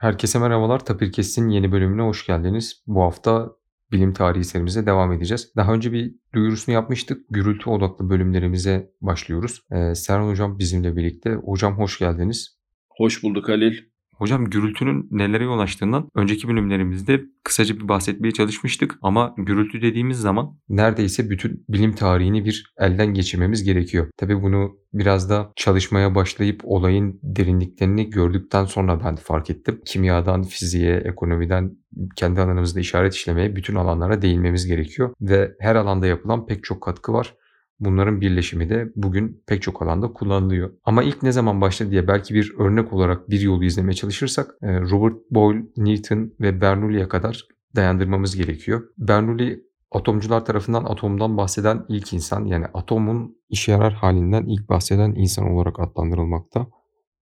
Herkese merhabalar. Tapirkes'in yeni bölümüne hoş geldiniz. Bu hafta bilim tarihi serimize devam edeceğiz. Daha önce bir duyurusunu yapmıştık. Gürültü odaklı bölümlerimize başlıyoruz. Ee, Serhan Hocam bizimle birlikte. Hocam hoş geldiniz. Hoş bulduk Halil. Hocam gürültünün nelere yol açtığından önceki bölümlerimizde kısaca bir bahsetmeye çalışmıştık ama gürültü dediğimiz zaman neredeyse bütün bilim tarihini bir elden geçirmemiz gerekiyor. Tabi bunu biraz da çalışmaya başlayıp olayın derinliklerini gördükten sonra ben fark ettim. Kimyadan, fiziğe, ekonomiden kendi alanımızda işaret işlemeye bütün alanlara değinmemiz gerekiyor ve her alanda yapılan pek çok katkı var. Bunların birleşimi de bugün pek çok alanda kullanılıyor. Ama ilk ne zaman başladı diye belki bir örnek olarak bir yolu izlemeye çalışırsak e, Robert Boyle, Newton ve Bernoulli'ye kadar dayandırmamız gerekiyor. Bernoulli atomcular tarafından atomdan bahseden ilk insan yani atomun işe yarar halinden ilk bahseden insan olarak adlandırılmakta.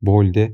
Boyle de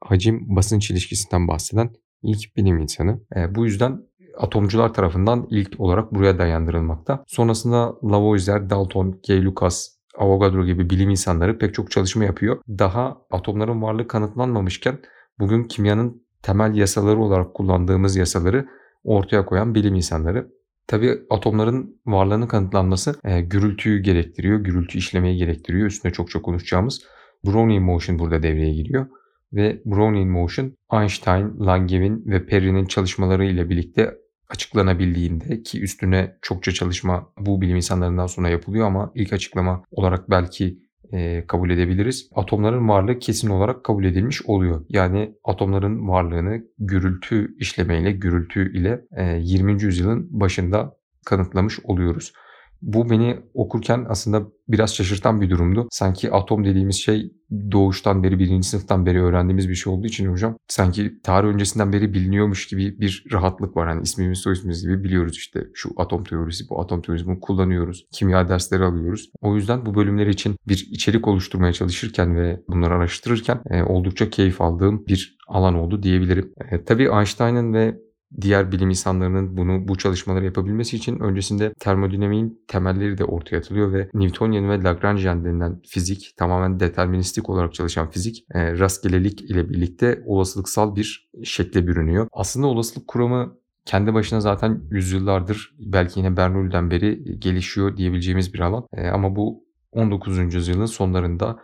hacim basınç ilişkisinden bahseden ilk bilim insanı. E, bu yüzden atomcular tarafından ilk olarak buraya dayandırılmakta. Sonrasında Lavoisier, Dalton, Gay Lucas, Avogadro gibi bilim insanları pek çok çalışma yapıyor. Daha atomların varlığı kanıtlanmamışken bugün kimyanın temel yasaları olarak kullandığımız yasaları ortaya koyan bilim insanları. Tabi atomların varlığını kanıtlanması e, gürültüyü gerektiriyor, gürültü işlemeyi gerektiriyor. Üstüne çok çok konuşacağımız Brownian motion burada devreye giriyor. Ve Brownian motion Einstein, Langevin ve Perry'nin çalışmaları ile birlikte açıklanabildiğinde ki üstüne çokça çalışma bu bilim insanlarından sonra yapılıyor ama ilk açıklama olarak belki e, kabul edebiliriz. Atomların varlığı kesin olarak kabul edilmiş oluyor. Yani atomların varlığını gürültü işlemeyle, gürültü ile e, 20. yüzyılın başında kanıtlamış oluyoruz. Bu beni okurken aslında biraz şaşırtan bir durumdu. Sanki atom dediğimiz şey doğuştan beri birinci sınıftan beri öğrendiğimiz bir şey olduğu için hocam sanki tarih öncesinden beri biliniyormuş gibi bir rahatlık var. Hani ismimiz soy ismimiz gibi biliyoruz işte şu atom teorisi bu atom teorisi bunu kullanıyoruz. Kimya dersleri alıyoruz. O yüzden bu bölümler için bir içerik oluşturmaya çalışırken ve bunları araştırırken e, oldukça keyif aldığım bir alan oldu diyebilirim. E, tabii Einstein'ın ve diğer bilim insanlarının bunu bu çalışmaları yapabilmesi için öncesinde termodinamiğin temelleri de ortaya atılıyor ve Newtonian ve Lagrangian denilen fizik tamamen deterministik olarak çalışan fizik e, rastgelelik ile birlikte olasılıksal bir şekle bürünüyor. Aslında olasılık kuramı kendi başına zaten yüzyıllardır belki yine Bernoulli'den beri gelişiyor diyebileceğimiz bir alan. E, ama bu 19. yüzyılın sonlarında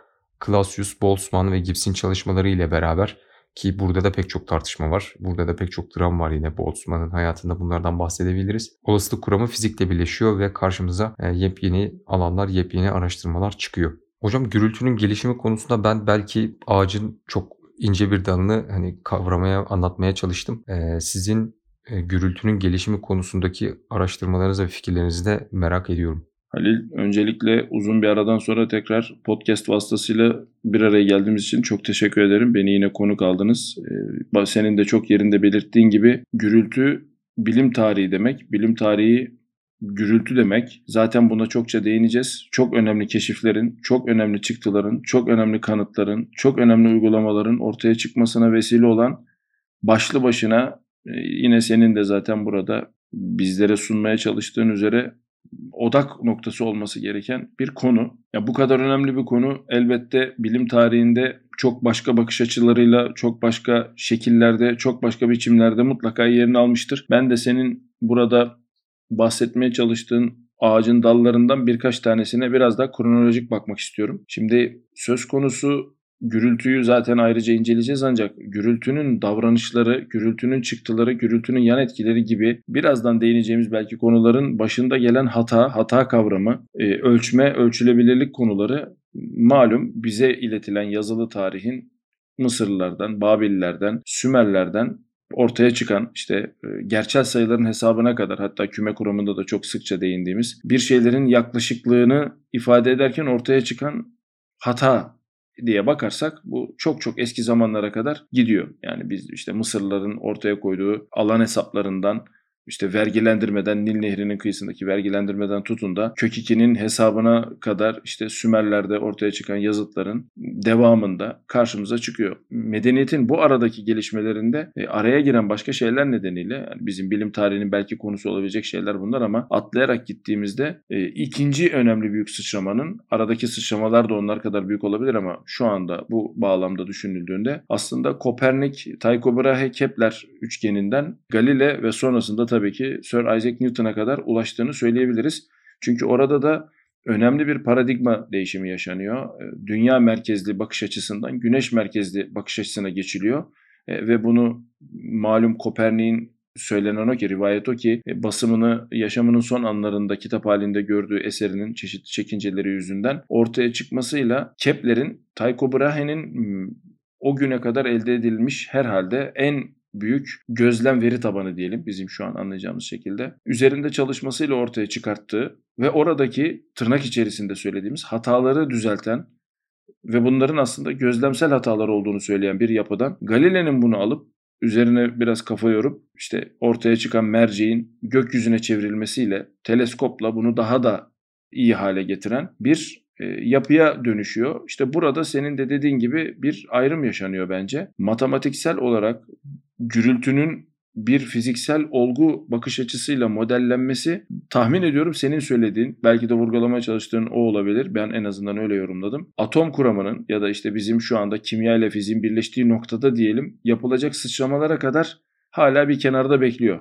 Clausius, Boltzmann ve Gibbs'in çalışmaları ile beraber ki burada da pek çok tartışma var. Burada da pek çok dram var yine Boltzmann'ın hayatında bunlardan bahsedebiliriz. Olasılık kuramı fizikle birleşiyor ve karşımıza e, yepyeni alanlar, yepyeni araştırmalar çıkıyor. Hocam gürültünün gelişimi konusunda ben belki ağacın çok ince bir dalını hani kavramaya, anlatmaya çalıştım. Ee, sizin e, gürültünün gelişimi konusundaki araştırmalarınızı ve fikirlerinizi de merak ediyorum. Halil, öncelikle uzun bir aradan sonra tekrar podcast vasıtasıyla bir araya geldiğimiz için çok teşekkür ederim. Beni yine konuk aldınız. Ee, senin de çok yerinde belirttiğin gibi gürültü bilim tarihi demek. Bilim tarihi gürültü demek. Zaten buna çokça değineceğiz. Çok önemli keşiflerin, çok önemli çıktıların, çok önemli kanıtların, çok önemli uygulamaların ortaya çıkmasına vesile olan başlı başına e, yine senin de zaten burada bizlere sunmaya çalıştığın üzere odak noktası olması gereken bir konu. Ya bu kadar önemli bir konu elbette bilim tarihinde çok başka bakış açılarıyla, çok başka şekillerde, çok başka biçimlerde mutlaka yerini almıştır. Ben de senin burada bahsetmeye çalıştığın ağacın dallarından birkaç tanesine biraz daha kronolojik bakmak istiyorum. Şimdi söz konusu gürültüyü zaten ayrıca inceleyeceğiz ancak gürültünün davranışları, gürültünün çıktıları, gürültünün yan etkileri gibi birazdan değineceğimiz belki konuların başında gelen hata, hata kavramı, e, ölçme, ölçülebilirlik konuları malum bize iletilen yazılı tarihin Mısırlılardan, Babillerden, Sümerlerden ortaya çıkan işte e, gerçel sayıların hesabına kadar hatta küme kuramında da çok sıkça değindiğimiz bir şeylerin yaklaşıklığını ifade ederken ortaya çıkan hata diye bakarsak bu çok çok eski zamanlara kadar gidiyor. Yani biz işte Mısırlıların ortaya koyduğu alan hesaplarından işte vergilendirmeden Nil Nehri'nin kıyısındaki vergilendirmeden tutun da kök 2'nin hesabına kadar işte Sümerler'de ortaya çıkan yazıtların devamında karşımıza çıkıyor. Medeniyetin bu aradaki gelişmelerinde e, araya giren başka şeyler nedeniyle yani bizim bilim tarihinin belki konusu olabilecek şeyler bunlar ama atlayarak gittiğimizde e, ikinci önemli büyük sıçramanın aradaki sıçramalar da onlar kadar büyük olabilir ama şu anda bu bağlamda düşünüldüğünde aslında Kopernik, Tycho Brahe, Kepler üçgeninden Galile ve sonrasında tabii ki Sir Isaac Newton'a kadar ulaştığını söyleyebiliriz. Çünkü orada da önemli bir paradigma değişimi yaşanıyor. E, dünya merkezli bakış açısından güneş merkezli bakış açısına geçiliyor. E, ve bunu malum Kopernik'in söylenen o ki, rivayet o ki e, basımını yaşamının son anlarında kitap halinde gördüğü eserinin çeşitli çekinceleri yüzünden ortaya çıkmasıyla Kepler'in Tycho Brahe'nin o güne kadar elde edilmiş herhalde en büyük gözlem veri tabanı diyelim bizim şu an anlayacağımız şekilde. Üzerinde çalışmasıyla ortaya çıkarttığı ve oradaki tırnak içerisinde söylediğimiz hataları düzelten ve bunların aslında gözlemsel hatalar olduğunu söyleyen bir yapıdan Galile'nin bunu alıp üzerine biraz kafa yorup işte ortaya çıkan merceğin gökyüzüne çevrilmesiyle teleskopla bunu daha da iyi hale getiren bir e, yapıya dönüşüyor. İşte burada senin de dediğin gibi bir ayrım yaşanıyor bence. Matematiksel olarak gürültünün bir fiziksel olgu bakış açısıyla modellenmesi tahmin ediyorum senin söylediğin belki de vurgulamaya çalıştığın o olabilir. Ben en azından öyle yorumladım. Atom kuramının ya da işte bizim şu anda kimya ile fiziğin birleştiği noktada diyelim yapılacak sıçramalara kadar hala bir kenarda bekliyor.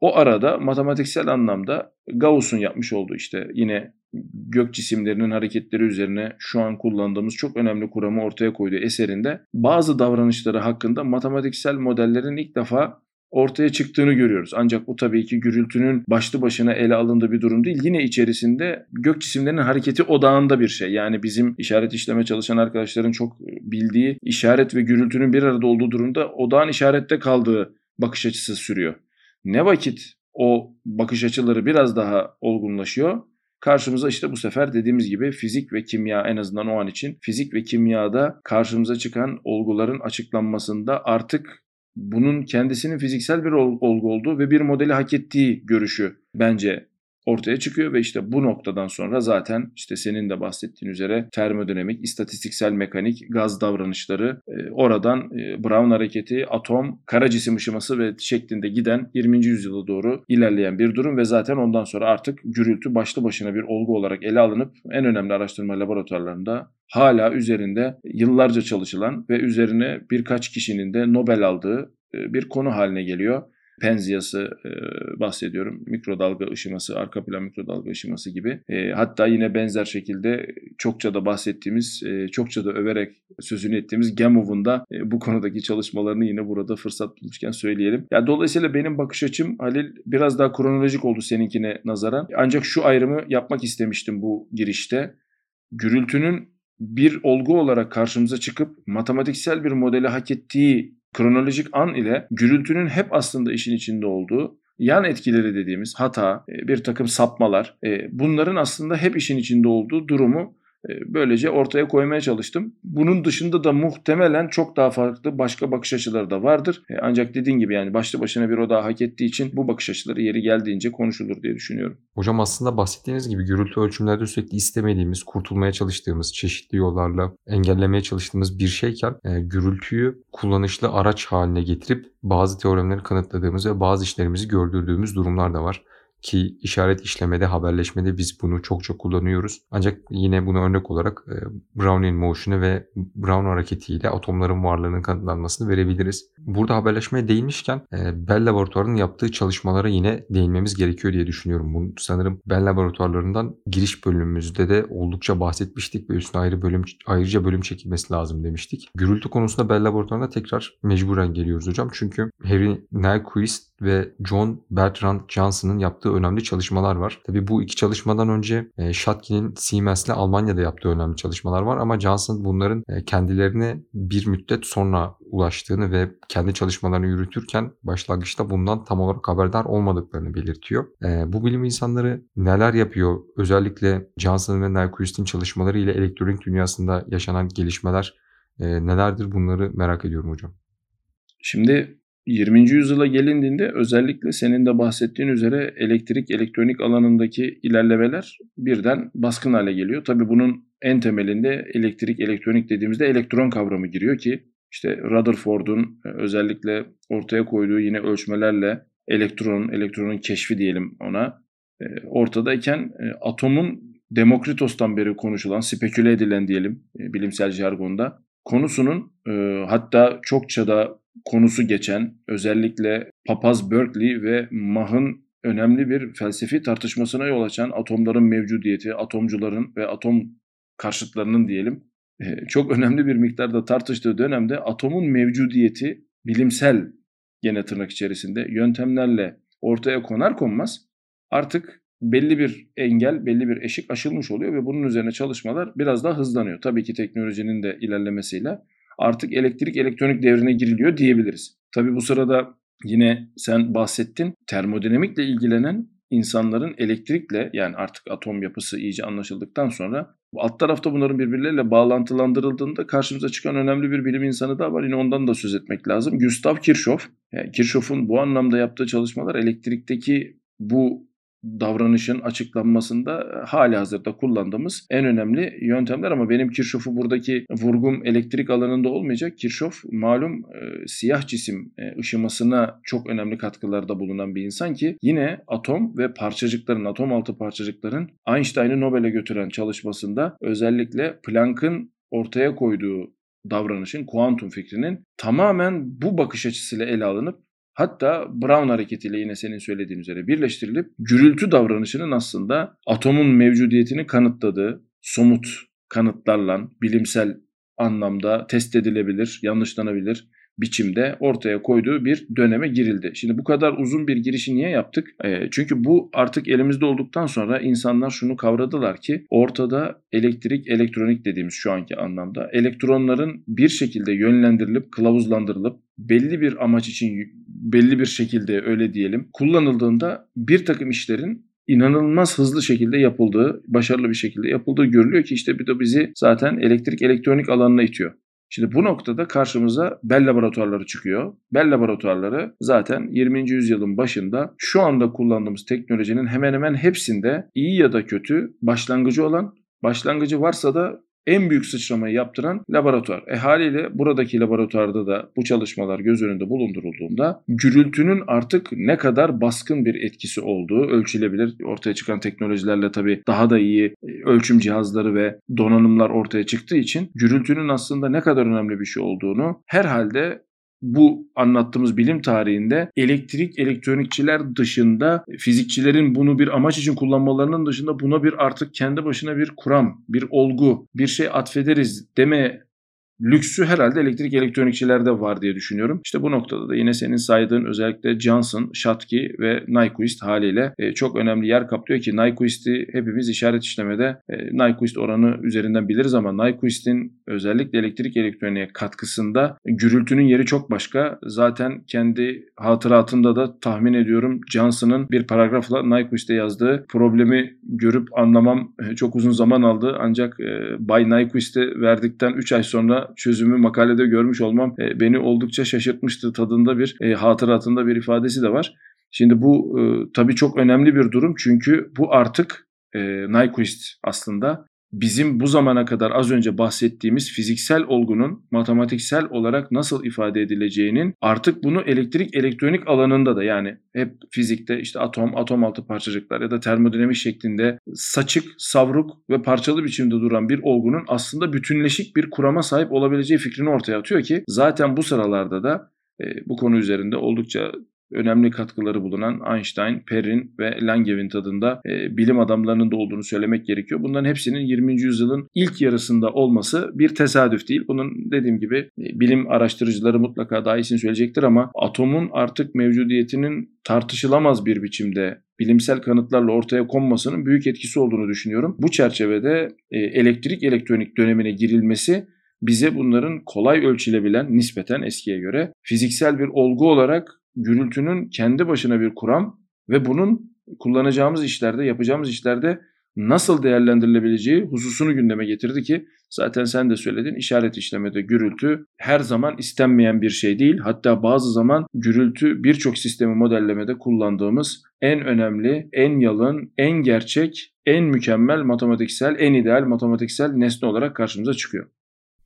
O arada matematiksel anlamda Gauss'un yapmış olduğu işte yine gök cisimlerinin hareketleri üzerine şu an kullandığımız çok önemli kuramı ortaya koyduğu eserinde bazı davranışları hakkında matematiksel modellerin ilk defa ortaya çıktığını görüyoruz. Ancak bu tabii ki gürültünün başlı başına ele alındığı bir durum değil. Yine içerisinde gök cisimlerinin hareketi odağında bir şey. Yani bizim işaret işleme çalışan arkadaşların çok bildiği işaret ve gürültünün bir arada olduğu durumda odağın işarette kaldığı bakış açısı sürüyor. Ne vakit o bakış açıları biraz daha olgunlaşıyor. Karşımıza işte bu sefer dediğimiz gibi fizik ve kimya en azından o an için fizik ve kimyada karşımıza çıkan olguların açıklanmasında artık bunun kendisinin fiziksel bir olgu olduğu ve bir modeli hak ettiği görüşü bence ortaya çıkıyor ve işte bu noktadan sonra zaten işte senin de bahsettiğin üzere termodinamik, istatistiksel mekanik, gaz davranışları e, oradan e, Brown hareketi, atom, kara cisim ışıması ve şeklinde giden 20. yüzyıla doğru ilerleyen bir durum ve zaten ondan sonra artık gürültü başlı başına bir olgu olarak ele alınıp en önemli araştırma laboratuvarlarında hala üzerinde yıllarca çalışılan ve üzerine birkaç kişinin de Nobel aldığı e, bir konu haline geliyor. Penziası e, bahsediyorum. Mikrodalga ışıması, arka plan mikrodalga ışıması gibi. E, hatta yine benzer şekilde çokça da bahsettiğimiz, e, çokça da överek sözünü ettiğimiz Gamov'un da e, bu konudaki çalışmalarını yine burada fırsat bulmuşken söyleyelim. Ya dolayısıyla benim bakış açım Halil biraz daha kronolojik oldu seninkine nazaran. Ancak şu ayrımı yapmak istemiştim bu girişte. Gürültünün bir olgu olarak karşımıza çıkıp matematiksel bir modeli hak ettiği kronolojik an ile gürültünün hep aslında işin içinde olduğu yan etkileri dediğimiz hata, e, bir takım sapmalar e, bunların aslında hep işin içinde olduğu durumu böylece ortaya koymaya çalıştım. Bunun dışında da muhtemelen çok daha farklı başka bakış açıları da vardır. Ancak dediğin gibi yani başlı başına bir oda hak ettiği için bu bakış açıları yeri geldiğince konuşulur diye düşünüyorum. Hocam aslında bahsettiğiniz gibi gürültü ölçümlerde sürekli istemediğimiz, kurtulmaya çalıştığımız, çeşitli yollarla engellemeye çalıştığımız bir şeyken e, gürültüyü kullanışlı araç haline getirip bazı teoremleri kanıtladığımız ve bazı işlerimizi gördürdüğümüz durumlar da var ki işaret işlemede, haberleşmede biz bunu çok çok kullanıyoruz. Ancak yine bunu örnek olarak e, Brownian motion'u ve Brown hareketiyle atomların varlığının kanıtlanmasını verebiliriz. Burada haberleşmeye değinmişken e, Bell Laboratuvarı'nın yaptığı çalışmalara yine değinmemiz gerekiyor diye düşünüyorum. Bunu sanırım Bell Laboratuvarlarından giriş bölümümüzde de oldukça bahsetmiştik ve üstüne ayrı bölüm ayrıca bölüm çekilmesi lazım demiştik. Gürültü konusunda Bell Laboratuvarı'na tekrar mecburen geliyoruz hocam. Çünkü Harry Nyquist ve John Bertrand Johnson'ın yaptığı önemli çalışmalar var. Tabi bu iki çalışmadan önce e, Schatke'nin Siemens'le Almanya'da yaptığı önemli çalışmalar var ama Johnson bunların e, kendilerine bir müddet sonra ulaştığını ve kendi çalışmalarını yürütürken başlangıçta bundan tam olarak haberdar olmadıklarını belirtiyor. E, bu bilim insanları neler yapıyor? Özellikle Johnson ve Nyquist'in çalışmaları ile elektronik dünyasında yaşanan gelişmeler nelerdir bunları merak ediyorum hocam. Şimdi 20. yüzyıla gelindiğinde özellikle senin de bahsettiğin üzere elektrik, elektronik alanındaki ilerlemeler birden baskın hale geliyor. Tabii bunun en temelinde elektrik, elektronik dediğimizde elektron kavramı giriyor ki işte Rutherford'un e, özellikle ortaya koyduğu yine ölçmelerle elektron, elektronun keşfi diyelim ona e, ortadayken e, atomun Demokritos'tan beri konuşulan, speküle edilen diyelim bilimsel jargonda konusunun hatta çokça da konusu geçen özellikle Papaz Berkeley ve Mach'ın önemli bir felsefi tartışmasına yol açan atomların mevcudiyeti, atomcuların ve atom karşıtlarının diyelim çok önemli bir miktarda tartıştığı dönemde atomun mevcudiyeti bilimsel gene tırnak içerisinde yöntemlerle ortaya konar konmaz artık belli bir engel, belli bir eşik aşılmış oluyor ve bunun üzerine çalışmalar biraz daha hızlanıyor. Tabii ki teknolojinin de ilerlemesiyle artık elektrik elektronik devrine giriliyor diyebiliriz. Tabii bu sırada yine sen bahsettin termodinamikle ilgilenen insanların elektrikle yani artık atom yapısı iyice anlaşıldıktan sonra alt tarafta bunların birbirleriyle bağlantılandırıldığında karşımıza çıkan önemli bir bilim insanı da var. Yine ondan da söz etmek lazım. Gustav Kirchhoff. Yani Kirchhoff'un bu anlamda yaptığı çalışmalar elektrikteki bu davranışın açıklanmasında e, hali hazırda kullandığımız en önemli yöntemler ama benim Kirchhoff'u buradaki vurgum elektrik alanında olmayacak. Kirchhoff malum e, siyah cisim e, ışımasına çok önemli katkılarda bulunan bir insan ki yine atom ve parçacıkların, atom altı parçacıkların Einstein'ı Nobel'e götüren çalışmasında özellikle Planck'ın ortaya koyduğu davranışın, kuantum fikrinin tamamen bu bakış açısıyla ele alınıp Hatta Brown hareketiyle yine senin söylediğin üzere birleştirilip gürültü davranışının aslında atomun mevcudiyetini kanıtladığı somut kanıtlarla bilimsel anlamda test edilebilir, yanlışlanabilir biçimde ortaya koyduğu bir döneme girildi. Şimdi bu kadar uzun bir girişi niye yaptık? E, çünkü bu artık elimizde olduktan sonra insanlar şunu kavradılar ki ortada elektrik, elektronik dediğimiz şu anki anlamda elektronların bir şekilde yönlendirilip, kılavuzlandırılıp belli bir amaç için belli bir şekilde öyle diyelim kullanıldığında bir takım işlerin inanılmaz hızlı şekilde yapıldığı, başarılı bir şekilde yapıldığı görülüyor ki işte bir de bizi zaten elektrik elektronik alanına itiyor. Şimdi bu noktada karşımıza Bell laboratuvarları çıkıyor. Bell laboratuvarları zaten 20. yüzyılın başında şu anda kullandığımız teknolojinin hemen hemen hepsinde iyi ya da kötü başlangıcı olan, başlangıcı varsa da en büyük sıçramayı yaptıran laboratuvar. E haliyle buradaki laboratuvarda da bu çalışmalar göz önünde bulundurulduğunda gürültünün artık ne kadar baskın bir etkisi olduğu ölçülebilir. Ortaya çıkan teknolojilerle tabii daha da iyi e, ölçüm cihazları ve donanımlar ortaya çıktığı için gürültünün aslında ne kadar önemli bir şey olduğunu herhalde bu anlattığımız bilim tarihinde elektrik elektronikçiler dışında fizikçilerin bunu bir amaç için kullanmalarının dışında buna bir artık kendi başına bir kuram, bir olgu, bir şey atfederiz deme lüksü herhalde elektrik elektronikçilerde var diye düşünüyorum. İşte bu noktada da yine senin saydığın özellikle Johnson, Schottky ve Nyquist haliyle e, çok önemli yer kaplıyor ki Nyquist'i hepimiz işaret işlemede e, Nyquist oranı üzerinden biliriz ama Nyquist'in özellikle elektrik elektroniğe katkısında gürültünün yeri çok başka. Zaten kendi hatıratında da tahmin ediyorum Johnson'ın bir paragrafla Nyquist'e yazdığı problemi görüp anlamam e, çok uzun zaman aldı. Ancak e, Bay Nyquist'e verdikten 3 ay sonra çözümü makalede görmüş olmam e, beni oldukça şaşırtmıştı tadında bir e, hatıratında bir ifadesi de var. Şimdi bu e, tabii çok önemli bir durum çünkü bu artık e, Nyquist aslında bizim bu zamana kadar az önce bahsettiğimiz fiziksel olgunun matematiksel olarak nasıl ifade edileceğinin artık bunu elektrik elektronik alanında da yani hep fizikte işte atom, atom altı parçacıklar ya da termodinamik şeklinde saçık, savruk ve parçalı biçimde duran bir olgunun aslında bütünleşik bir kurama sahip olabileceği fikrini ortaya atıyor ki zaten bu sıralarda da e, bu konu üzerinde oldukça önemli katkıları bulunan Einstein, Perrin ve Langevin tadında e, bilim adamlarının da olduğunu söylemek gerekiyor. Bunların hepsinin 20. yüzyılın ilk yarısında olması bir tesadüf değil. Bunun dediğim gibi e, bilim araştırıcıları mutlaka daha iyisini söyleyecektir ama atomun artık mevcudiyetinin tartışılamaz bir biçimde bilimsel kanıtlarla ortaya konmasının büyük etkisi olduğunu düşünüyorum. Bu çerçevede e, elektrik elektronik dönemine girilmesi bize bunların kolay ölçülebilen nispeten eskiye göre fiziksel bir olgu olarak gürültünün kendi başına bir kuram ve bunun kullanacağımız işlerde, yapacağımız işlerde nasıl değerlendirilebileceği hususunu gündeme getirdi ki zaten sen de söyledin işaret işlemede gürültü her zaman istenmeyen bir şey değil. Hatta bazı zaman gürültü birçok sistemi modellemede kullandığımız en önemli, en yalın, en gerçek, en mükemmel matematiksel, en ideal matematiksel nesne olarak karşımıza çıkıyor.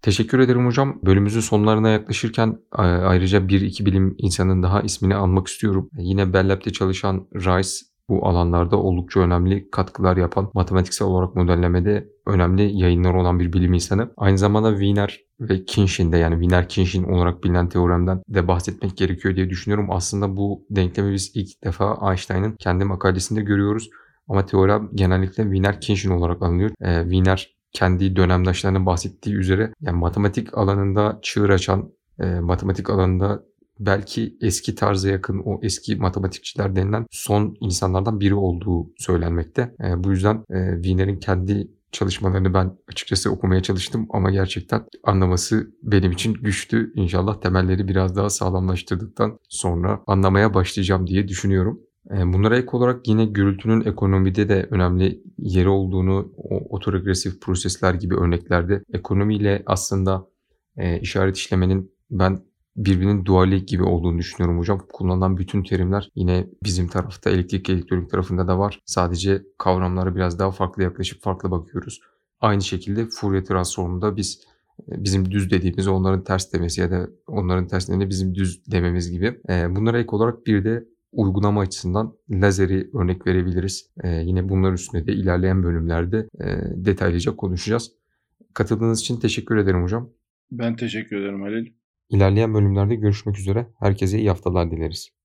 Teşekkür ederim hocam. Bölümümüzün sonlarına yaklaşırken a- ayrıca bir iki bilim insanının daha ismini almak istiyorum. Yine Bell Lab'de çalışan Rice bu alanlarda oldukça önemli katkılar yapan, matematiksel olarak modellemede önemli yayınlar olan bir bilim insanı. Aynı zamanda Wiener ve Kinshin'de yani Wiener-Kinshin olarak bilinen teoremden de bahsetmek gerekiyor diye düşünüyorum. Aslında bu denklemi biz ilk defa Einstein'ın kendi makalesinde görüyoruz. Ama teorem genellikle Wiener-Kinshin olarak anılıyor. Ee, Wiener kendi dönemdaşlarının bahsettiği üzere yani matematik alanında çığır açan, e, matematik alanında belki eski tarza yakın o eski matematikçiler denilen son insanlardan biri olduğu söylenmekte. E, bu yüzden e, Wiener'in kendi çalışmalarını ben açıkçası okumaya çalıştım ama gerçekten anlaması benim için güçtü. İnşallah temelleri biraz daha sağlamlaştırdıktan sonra anlamaya başlayacağım diye düşünüyorum. E, Bunlara ek olarak yine gürültünün ekonomide de önemli yeri olduğunu o otoregresif prosesler gibi örneklerde ekonomiyle aslında e, işaret işlemenin ben birbirinin duali gibi olduğunu düşünüyorum hocam. Kullanılan bütün terimler yine bizim tarafta elektrik elektronik tarafında da var. Sadece kavramlara biraz daha farklı yaklaşıp farklı bakıyoruz. Aynı şekilde Fourier transformunda biz e, bizim düz dediğimiz onların ters demesi ya da onların tersine bizim düz dememiz gibi. E, Bunlara ek olarak bir de uygulama açısından lazeri örnek verebiliriz. Ee, yine bunlar üstünde de ilerleyen bölümlerde e, detaylıca konuşacağız. Katıldığınız için teşekkür ederim hocam. Ben teşekkür ederim Halil. İlerleyen bölümlerde görüşmek üzere. Herkese iyi haftalar dileriz.